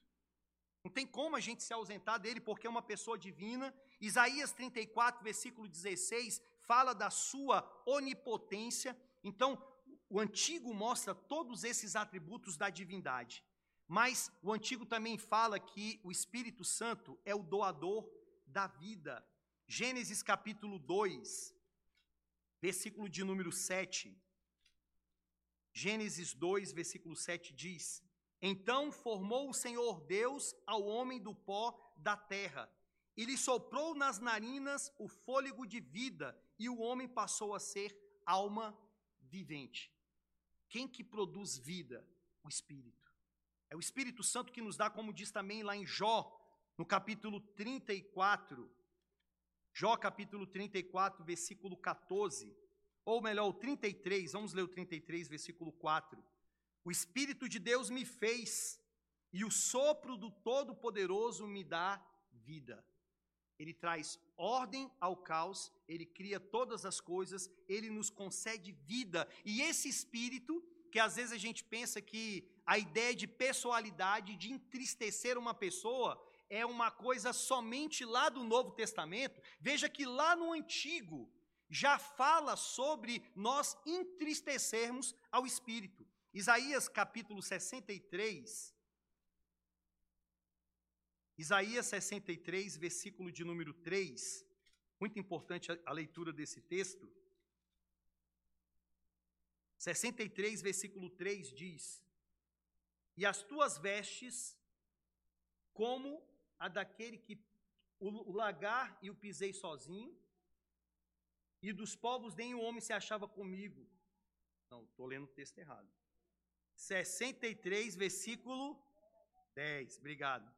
Não tem como a gente se ausentar dele, porque é uma pessoa divina Isaías 34, versículo 16, fala da sua onipotência. Então, o antigo mostra todos esses atributos da divindade. Mas o antigo também fala que o Espírito Santo é o doador da vida. Gênesis capítulo 2, versículo de número 7. Gênesis 2, versículo 7 diz: Então formou o Senhor Deus ao homem do pó da terra, e lhe soprou nas narinas o fôlego de vida, e o homem passou a ser alma vivente. Quem que produz vida? O Espírito. É o Espírito Santo que nos dá, como diz também lá em Jó, no capítulo 34, Jó capítulo 34, versículo 14, ou melhor, o 33, vamos ler o 33, versículo 4. O Espírito de Deus me fez, e o sopro do Todo-Poderoso me dá vida. Ele traz ordem ao caos, ele cria todas as coisas, ele nos concede vida. E esse espírito, que às vezes a gente pensa que a ideia de pessoalidade, de entristecer uma pessoa, é uma coisa somente lá do Novo Testamento. Veja que lá no Antigo já fala sobre nós entristecermos ao espírito. Isaías capítulo 63, Isaías 63, versículo de número 3, muito importante a, leitura desse texto. 63, versículo 3 diz: E as tuas vestes, como a daquele que o, o lagar e o pisei sozinho, e dos povos nenhum homem se achava comigo. Não, estou lendo o texto errado. 63, versículo 10. Obrigado.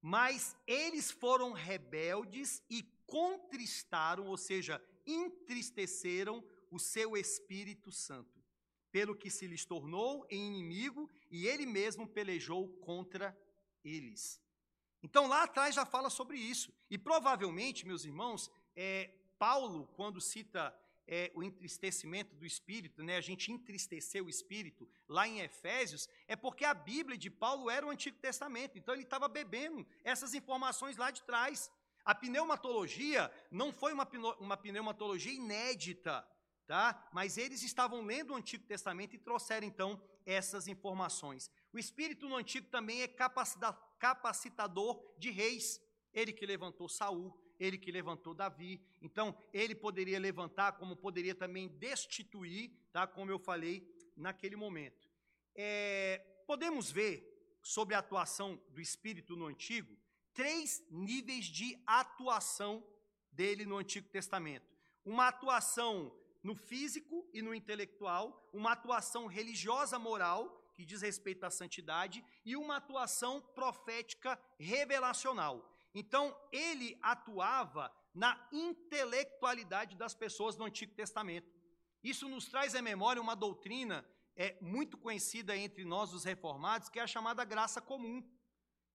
Mas eles foram rebeldes e contristaram, ou seja, entristeceram o seu Espírito Santo, pelo que se lhes tornou em inimigo e ele mesmo pelejou contra eles. Então lá atrás já fala sobre isso. E provavelmente, meus irmãos, é, Paulo, quando cita é, o entristecimento do espírito, né, a gente entristeceu o espírito lá em Efésios, é porque a Bíblia de Paulo era o Antigo Testamento, então ele estava bebendo essas informações lá de trás. A pneumatologia não foi uma, uma pneumatologia inédita, tá? mas eles estavam lendo o Antigo Testamento e trouxeram então essas informações. O Espírito no Antigo também é capacitador de reis, ele que levantou Saul, ele que levantou Davi. Então, ele poderia levantar, como poderia também destituir, tá? como eu falei naquele momento. É, podemos ver, sobre a atuação do Espírito no Antigo, três níveis de atuação dele no Antigo Testamento. Uma atuação no físico e no intelectual, uma atuação religiosa moral, que diz respeito à santidade, e uma atuação profética revelacional. Então, ele atuava na intelectualidade das pessoas do Antigo Testamento. Isso nos traz à memória uma doutrina é, muito conhecida entre nós, os reformados, que é a chamada graça comum.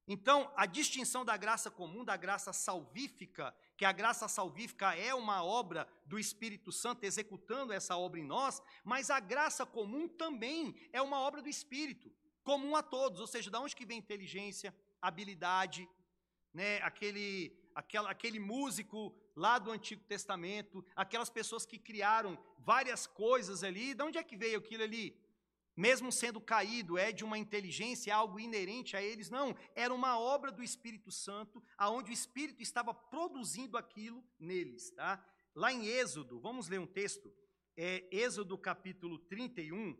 Então, a distinção da graça comum, da graça salvífica, que a graça salvífica é uma obra do Espírito Santo executando essa obra em nós, mas a graça comum também é uma obra do Espírito, comum a todos, ou seja, da onde que vem inteligência, habilidade, né, aquele, aquela, aquele músico lá do Antigo Testamento, aquelas pessoas que criaram várias coisas ali, de onde é que veio aquilo ali? Mesmo sendo caído, é de uma inteligência, é algo inerente a eles? Não, era uma obra do Espírito Santo, aonde o Espírito estava produzindo aquilo neles, tá? Lá em Êxodo, vamos ler um texto, é Êxodo capítulo 31,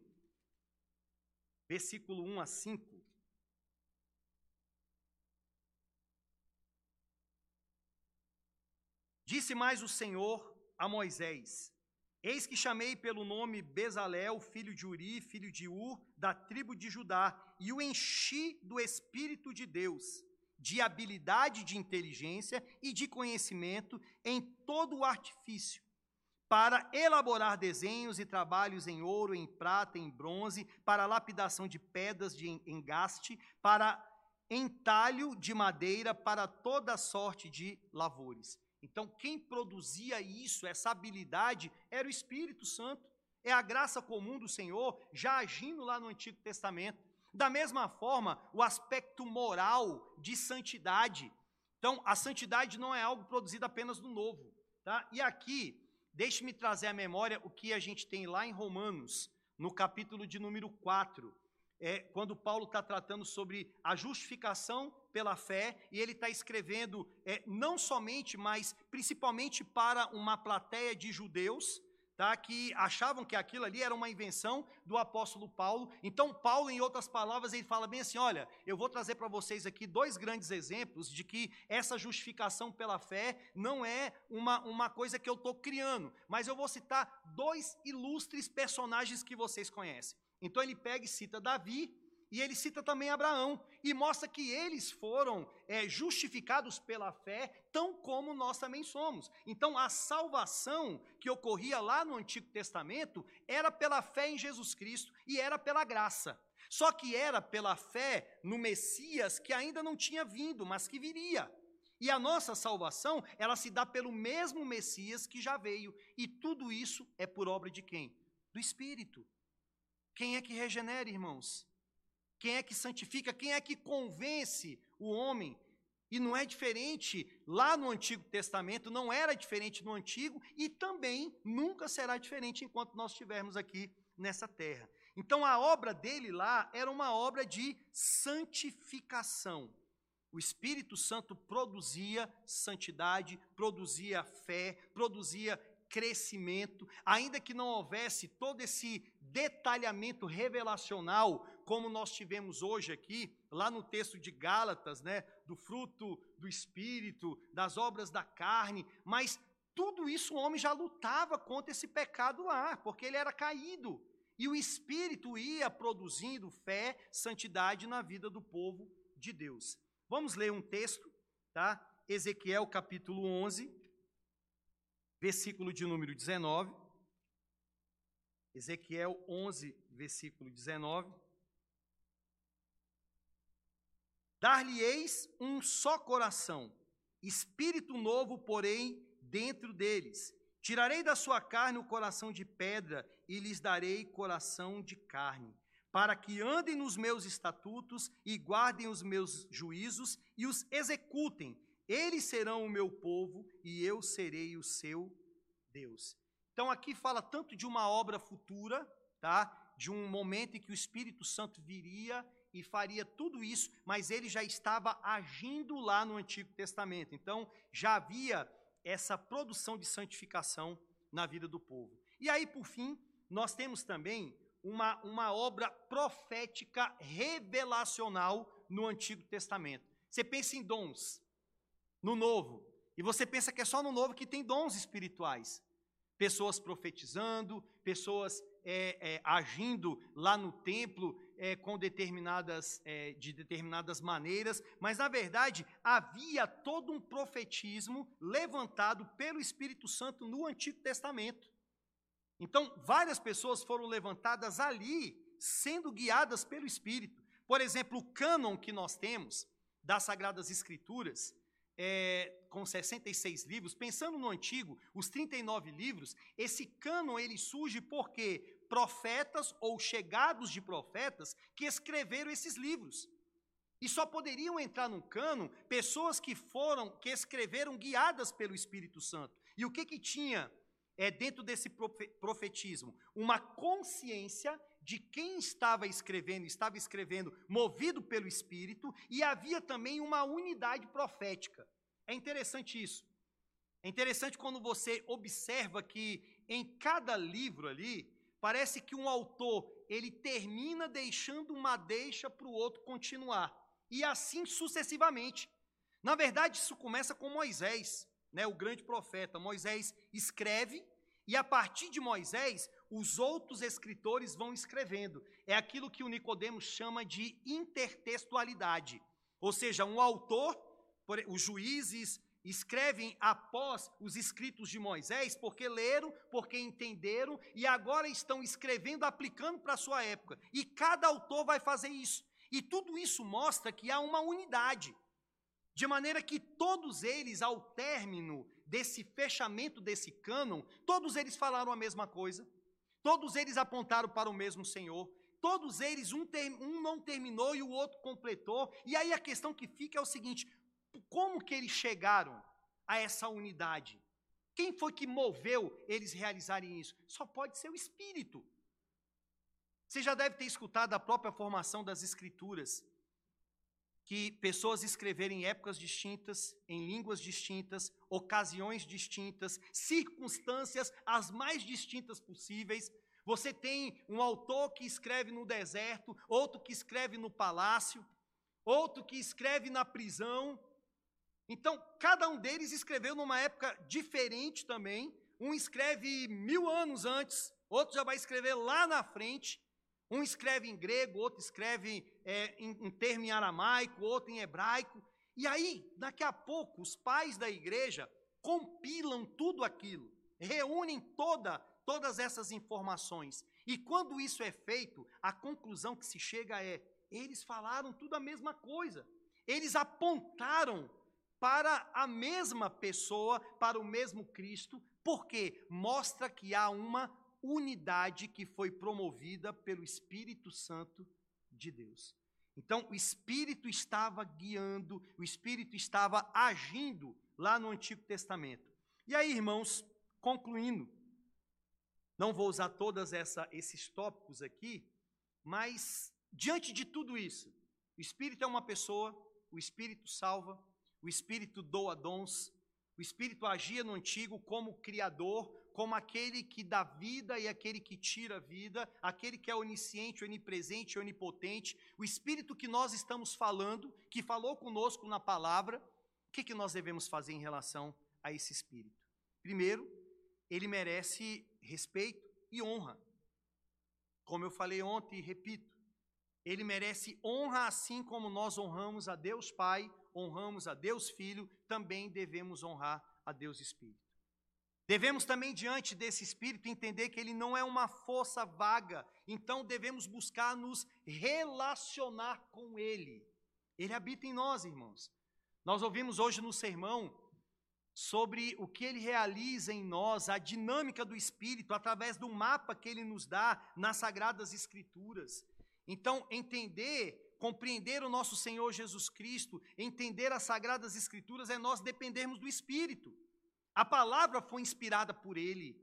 versículo 1 a 5. Disse mais o Senhor a Moisés: Eis que chamei pelo nome Bezalel, filho de Uri, filho de Ur, da tribo de Judá, e o enchi do Espírito de Deus, de habilidade de inteligência e de conhecimento em todo o artifício, para elaborar desenhos e trabalhos em ouro, em prata, em bronze, para lapidação de pedras de engaste, para entalho de madeira, para toda sorte de lavores. Então, quem produzia isso, essa habilidade, era o Espírito Santo. É a graça comum do Senhor já agindo lá no Antigo Testamento. Da mesma forma, o aspecto moral de santidade. Então, a santidade não é algo produzido apenas no novo. Tá? E aqui, deixe-me trazer à memória o que a gente tem lá em Romanos, no capítulo de número 4, é, quando Paulo está tratando sobre a justificação pela fé, e ele está escrevendo é, não somente, mas principalmente para uma plateia de judeus, tá, que achavam que aquilo ali era uma invenção do apóstolo Paulo. Então, Paulo, em outras palavras, ele fala bem assim: olha, eu vou trazer para vocês aqui dois grandes exemplos de que essa justificação pela fé não é uma, uma coisa que eu estou criando, mas eu vou citar dois ilustres personagens que vocês conhecem. Então, ele pega e cita Davi e ele cita também Abraão e mostra que eles foram é, justificados pela fé, tão como nós também somos. Então, a salvação que ocorria lá no Antigo Testamento era pela fé em Jesus Cristo e era pela graça. Só que era pela fé no Messias que ainda não tinha vindo, mas que viria. E a nossa salvação, ela se dá pelo mesmo Messias que já veio. E tudo isso é por obra de quem? Do Espírito. Quem é que regenera, irmãos? Quem é que santifica? Quem é que convence o homem? E não é diferente lá no Antigo Testamento, não era diferente no Antigo e também nunca será diferente enquanto nós estivermos aqui nessa terra. Então a obra dele lá era uma obra de santificação. O Espírito Santo produzia santidade, produzia fé, produzia crescimento, ainda que não houvesse todo esse detalhamento revelacional como nós tivemos hoje aqui, lá no texto de Gálatas, né, do fruto do espírito, das obras da carne, mas tudo isso o homem já lutava contra esse pecado lá, porque ele era caído. E o espírito ia produzindo fé, santidade na vida do povo de Deus. Vamos ler um texto, tá? Ezequiel capítulo 11, versículo de número 19. Ezequiel 11, versículo 19. Dar-lhe-eis um só coração, espírito novo, porém, dentro deles. Tirarei da sua carne o coração de pedra e lhes darei coração de carne, para que andem nos meus estatutos e guardem os meus juízos e os executem. Eles serão o meu povo e eu serei o seu Deus. Então aqui fala tanto de uma obra futura, tá? De um momento em que o Espírito Santo viria e faria tudo isso, mas ele já estava agindo lá no Antigo Testamento. Então, já havia essa produção de santificação na vida do povo. E aí, por fim, nós temos também uma, uma obra profética revelacional no Antigo Testamento. Você pensa em dons no Novo, e você pensa que é só no Novo que tem dons espirituais. Pessoas profetizando, pessoas é, é, agindo lá no templo é, com determinadas, é, de determinadas maneiras, mas na verdade havia todo um profetismo levantado pelo Espírito Santo no Antigo Testamento. Então, várias pessoas foram levantadas ali, sendo guiadas pelo Espírito. Por exemplo, o cânon que nós temos das Sagradas Escrituras, é, com 66 livros, pensando no antigo, os 39 livros, esse cânon ele surge porque profetas ou chegados de profetas que escreveram esses livros. E só poderiam entrar no cânon pessoas que foram, que escreveram guiadas pelo Espírito Santo. E o que que tinha é, dentro desse profetismo? Uma consciência de quem estava escrevendo, estava escrevendo movido pelo Espírito, e havia também uma unidade profética. É interessante isso. É interessante quando você observa que em cada livro ali, Parece que um autor, ele termina deixando uma deixa para o outro continuar. E assim sucessivamente. Na verdade, isso começa com Moisés, né, o grande profeta. Moisés escreve e a partir de Moisés, os outros escritores vão escrevendo. É aquilo que o Nicodemos chama de intertextualidade. Ou seja, um autor, os juízes, escrevem após os escritos de Moisés, porque leram, porque entenderam e agora estão escrevendo, aplicando para a sua época. E cada autor vai fazer isso. E tudo isso mostra que há uma unidade. De maneira que todos eles, ao término desse fechamento desse cânon, todos eles falaram a mesma coisa, todos eles apontaram para o mesmo Senhor, todos eles, um, ter, um não terminou e o outro completou. E aí a questão que fica é o seguinte: como que eles chegaram a essa unidade? Quem foi que moveu eles realizarem isso? Só pode ser o Espírito. Você já deve ter escutado a própria formação das Escrituras. Que pessoas escreverem em épocas distintas, em línguas distintas, ocasiões distintas, circunstâncias as mais distintas possíveis. Você tem um autor que escreve no deserto, outro que escreve no palácio, outro que escreve na prisão. Então, cada um deles escreveu numa época diferente também. Um escreve mil anos antes, outro já vai escrever lá na frente. Um escreve em grego, outro escreve é, em, em termo em aramaico, outro em hebraico. E aí, daqui a pouco, os pais da igreja compilam tudo aquilo, reúnem toda, todas essas informações. E quando isso é feito, a conclusão que se chega é: eles falaram tudo a mesma coisa. Eles apontaram para a mesma pessoa, para o mesmo Cristo, porque mostra que há uma unidade que foi promovida pelo Espírito Santo de Deus. Então, o Espírito estava guiando, o Espírito estava agindo lá no Antigo Testamento. E aí, irmãos, concluindo, não vou usar todos esses tópicos aqui, mas diante de tudo isso, o Espírito é uma pessoa, o Espírito salva, o Espírito doa dons, o Espírito agia no antigo como criador, como aquele que dá vida e aquele que tira vida, aquele que é onisciente, onipresente, onipotente, o Espírito que nós estamos falando, que falou conosco na palavra, o que, que nós devemos fazer em relação a esse Espírito? Primeiro, ele merece respeito e honra. Como eu falei ontem e repito, ele merece honra assim como nós honramos a Deus Pai, honramos a Deus Filho, também devemos honrar a Deus Espírito. Devemos também, diante desse Espírito, entender que ele não é uma força vaga, então devemos buscar nos relacionar com ele. Ele habita em nós, irmãos. Nós ouvimos hoje no sermão sobre o que ele realiza em nós, a dinâmica do Espírito, através do mapa que ele nos dá nas Sagradas Escrituras. Então, entender, compreender o nosso Senhor Jesus Cristo, entender as Sagradas Escrituras é nós dependermos do Espírito. A palavra foi inspirada por ele.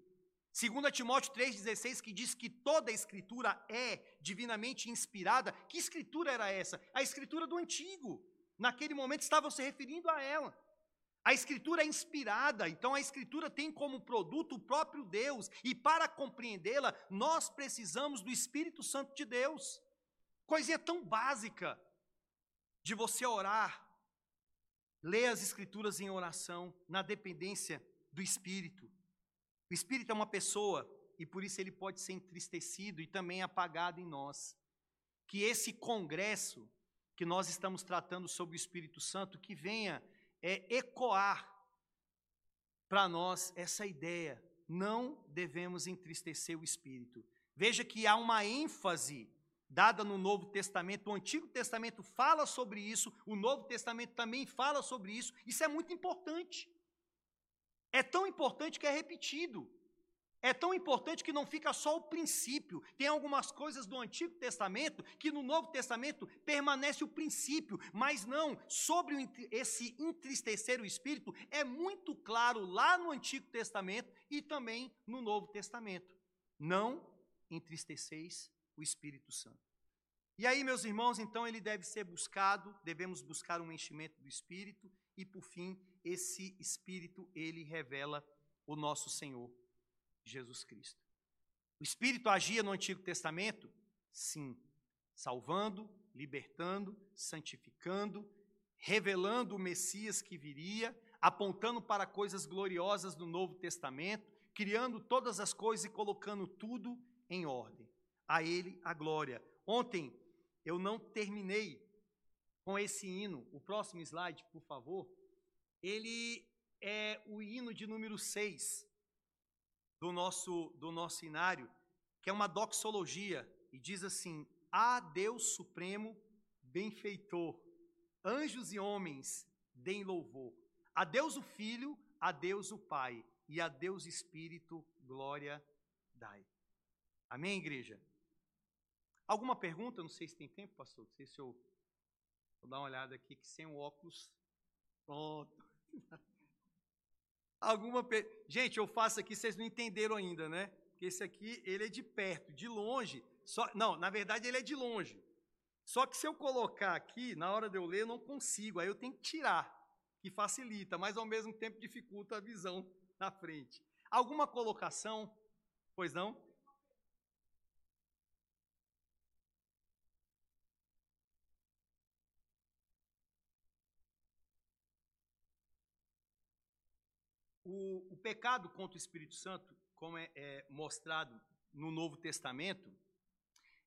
Segundo Timóteo 3,16, que diz que toda a escritura é divinamente inspirada. Que escritura era essa? A escritura do antigo. Naquele momento estavam se referindo a ela. A escritura é inspirada, então a escritura tem como produto o próprio Deus, e para compreendê-la, nós precisamos do Espírito Santo de Deus. Coisinha tão básica de você orar, Lê as Escrituras em oração, na dependência do Espírito. O Espírito é uma pessoa e por isso ele pode ser entristecido e também apagado em nós. Que esse congresso que nós estamos tratando sobre o Espírito Santo, que venha é, ecoar para nós essa ideia. Não devemos entristecer o Espírito. Veja que há uma ênfase dada no Novo Testamento. O Antigo Testamento fala sobre isso, o Novo Testamento também fala sobre isso. Isso é muito importante. É tão importante que é repetido. É tão importante que não fica só o princípio. Tem algumas coisas do Antigo Testamento que no Novo Testamento permanece o princípio, mas não. Sobre esse entristecer o espírito, é muito claro lá no Antigo Testamento e também no Novo Testamento. Não entristeceis o Espírito Santo. E aí, meus irmãos, então ele deve ser buscado, devemos buscar um enchimento do Espírito, e por fim, esse Espírito, ele revela o nosso Senhor Jesus Cristo. O Espírito agia no Antigo Testamento? Sim, salvando, libertando, santificando, revelando o Messias que viria, apontando para coisas gloriosas do Novo Testamento, criando todas as coisas e colocando tudo em ordem a Ele a glória. Ontem eu não terminei com esse hino. O próximo slide, por favor. Ele é o hino de número 6 do nosso, do nosso inário, que é uma doxologia, e diz assim: A Deus Supremo, benfeitor, anjos e homens, deem louvor. A Deus o Filho, a Deus o Pai, e a Deus Espírito, glória dai. Amém, igreja? Alguma pergunta? Não sei se tem tempo, pastor. Não sei se eu vou dar uma olhada aqui que sem o óculos. Pronto. Alguma per... Gente, eu faço aqui, vocês não entenderam ainda, né? Porque esse aqui, ele é de perto, de longe. Só... Não, na verdade ele é de longe. Só que se eu colocar aqui, na hora de eu ler, eu não consigo, aí eu tenho que tirar, que facilita, mas ao mesmo tempo dificulta a visão na frente. Alguma colocação? Pois não? O, o pecado contra o Espírito Santo, como é, é mostrado no Novo Testamento,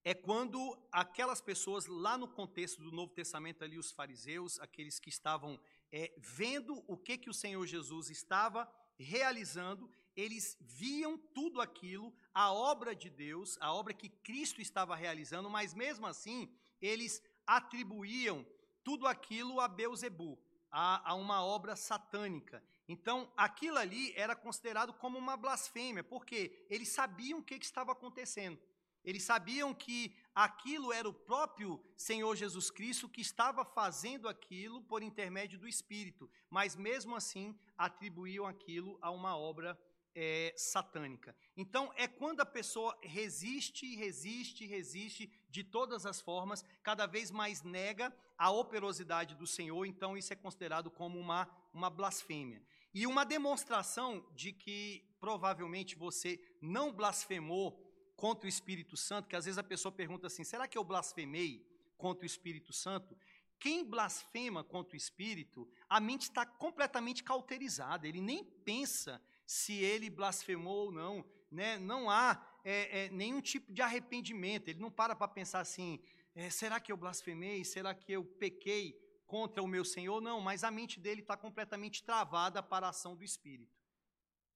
é quando aquelas pessoas, lá no contexto do Novo Testamento, ali os fariseus, aqueles que estavam é, vendo o que, que o Senhor Jesus estava realizando, eles viam tudo aquilo, a obra de Deus, a obra que Cristo estava realizando, mas mesmo assim, eles atribuíam tudo aquilo a Beuzebu, a, a uma obra satânica. Então, aquilo ali era considerado como uma blasfêmia, porque eles sabiam o que, que estava acontecendo. Eles sabiam que aquilo era o próprio Senhor Jesus Cristo que estava fazendo aquilo por intermédio do Espírito, mas mesmo assim atribuíam aquilo a uma obra é, satânica. Então, é quando a pessoa resiste, resiste, resiste de todas as formas, cada vez mais nega a operosidade do Senhor, então isso é considerado como uma, uma blasfêmia. E uma demonstração de que provavelmente você não blasfemou contra o Espírito Santo, que às vezes a pessoa pergunta assim: será que eu blasfemei contra o Espírito Santo? Quem blasfema contra o Espírito, a mente está completamente cauterizada, ele nem pensa se ele blasfemou ou não, né? não há é, é, nenhum tipo de arrependimento, ele não para para pensar assim: é, será que eu blasfemei? Será que eu pequei? Contra o meu Senhor, não, mas a mente dele está completamente travada para a ação do Espírito.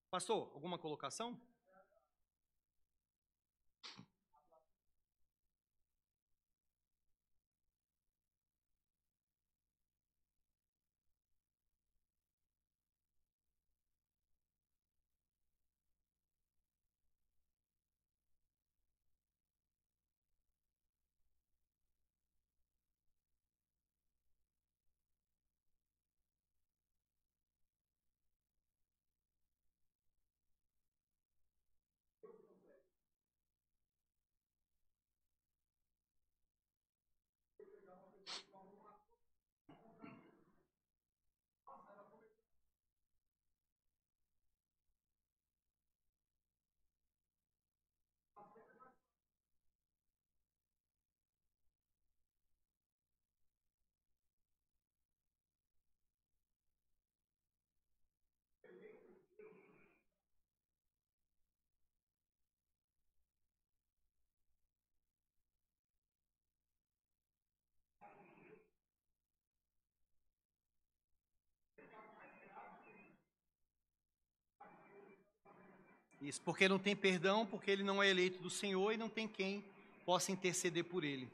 Pastor, alguma colocação? Isso, porque não tem perdão, porque ele não é eleito do Senhor e não tem quem possa interceder por ele.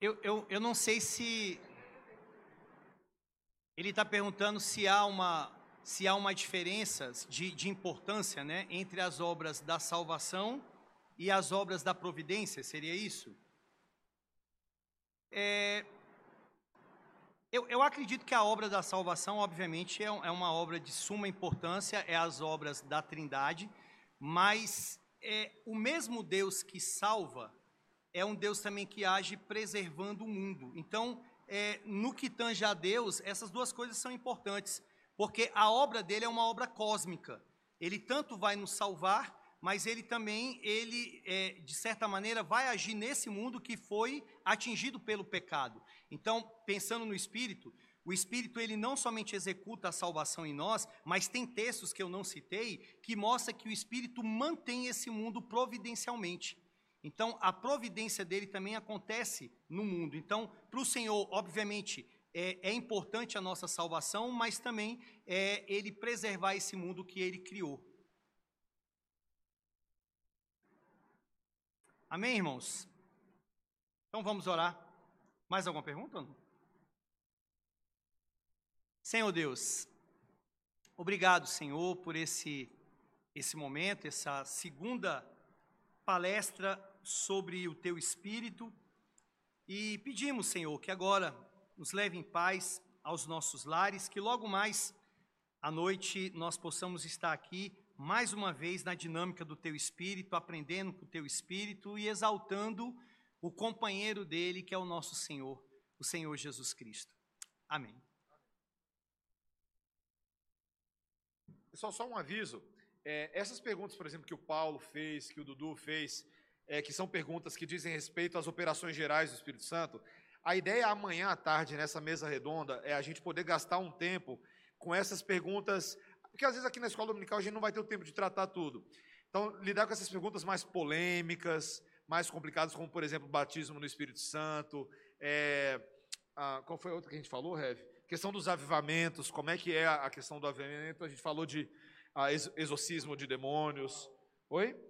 Eu, eu, eu não sei se. Ele está perguntando se há uma, se há uma diferença de, de importância né, entre as obras da salvação e as obras da providência, seria isso? É, eu, eu, acredito que a obra da salvação, obviamente, é, é, uma obra de suma importância, é as obras da Trindade, mas é o mesmo Deus que salva é um Deus também que age preservando o mundo. Então, é, no que tange a Deus, essas duas coisas são importantes, porque a obra dele é uma obra cósmica. Ele tanto vai nos salvar, mas ele também, ele é, de certa maneira, vai agir nesse mundo que foi atingido pelo pecado. Então, pensando no Espírito, o Espírito ele não somente executa a salvação em nós, mas tem textos que eu não citei que mostra que o Espírito mantém esse mundo providencialmente. Então, a providência dele também acontece no mundo. Então, para o Senhor, obviamente, é, é importante a nossa salvação, mas também é ele preservar esse mundo que ele criou. Amém, irmãos? Então vamos orar. Mais alguma pergunta? Senhor Deus, obrigado, Senhor, por esse, esse momento, essa segunda palestra sobre o Teu Espírito. E pedimos, Senhor, que agora nos leve em paz aos nossos lares, que logo mais à noite nós possamos estar aqui mais uma vez na dinâmica do Teu Espírito, aprendendo com o Teu Espírito e exaltando o companheiro dele, que é o nosso Senhor, o Senhor Jesus Cristo. Amém. Pessoal, só um aviso. É, essas perguntas, por exemplo, que o Paulo fez, que o Dudu fez, é, que são perguntas que dizem respeito às operações gerais do Espírito Santo, a ideia amanhã à tarde, nessa mesa redonda, é a gente poder gastar um tempo com essas perguntas, porque às vezes aqui na escola dominical a gente não vai ter o tempo de tratar tudo. Então, lidar com essas perguntas mais polêmicas, mais complicadas, como, por exemplo, batismo no Espírito Santo, é, a, qual foi a outra que a gente falou, Rev? Questão dos avivamentos, como é que é a questão do avivamento? A gente falou de a, exorcismo de demônios. Oi?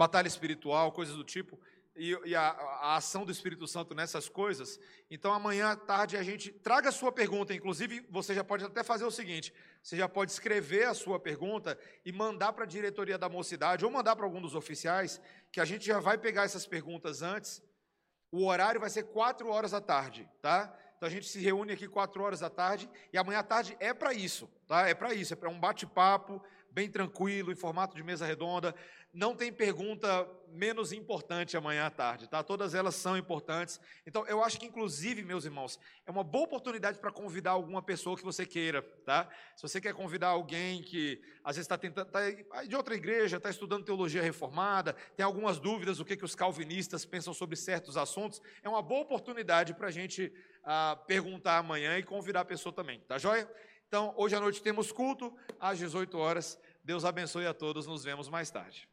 Batalha espiritual, coisas do tipo. E, e a, a, ação do Espírito Santo nessas coisas. Então, amanhã à tarde a gente traga a sua pergunta. Inclusive, você já pode até fazer o seguinte: você já pode escrever a sua pergunta e mandar para a diretoria da mocidade ou mandar para algum dos oficiais, que a gente já vai pegar essas perguntas antes. O horário vai ser quatro horas da tarde, tá? Então a gente se reúne aqui quatro horas da tarde e amanhã à tarde é para isso, tá? É para isso, é para um bate-papo bem tranquilo, em formato de mesa redonda. Não tem pergunta menos importante amanhã à tarde, tá? Todas elas são importantes. Então, eu acho que, inclusive, meus irmãos, é uma boa oportunidade para convidar alguma pessoa que você queira, tá? Se você quer convidar alguém que às vezes está tentando, tá de outra igreja, está estudando teologia reformada, tem algumas dúvidas do que, que os calvinistas pensam sobre certos assuntos, é uma boa oportunidade para a gente ah, perguntar amanhã e convidar a pessoa também, tá joia? Então, hoje à noite temos culto às 18 horas. Deus abençoe a todos, nos vemos mais tarde.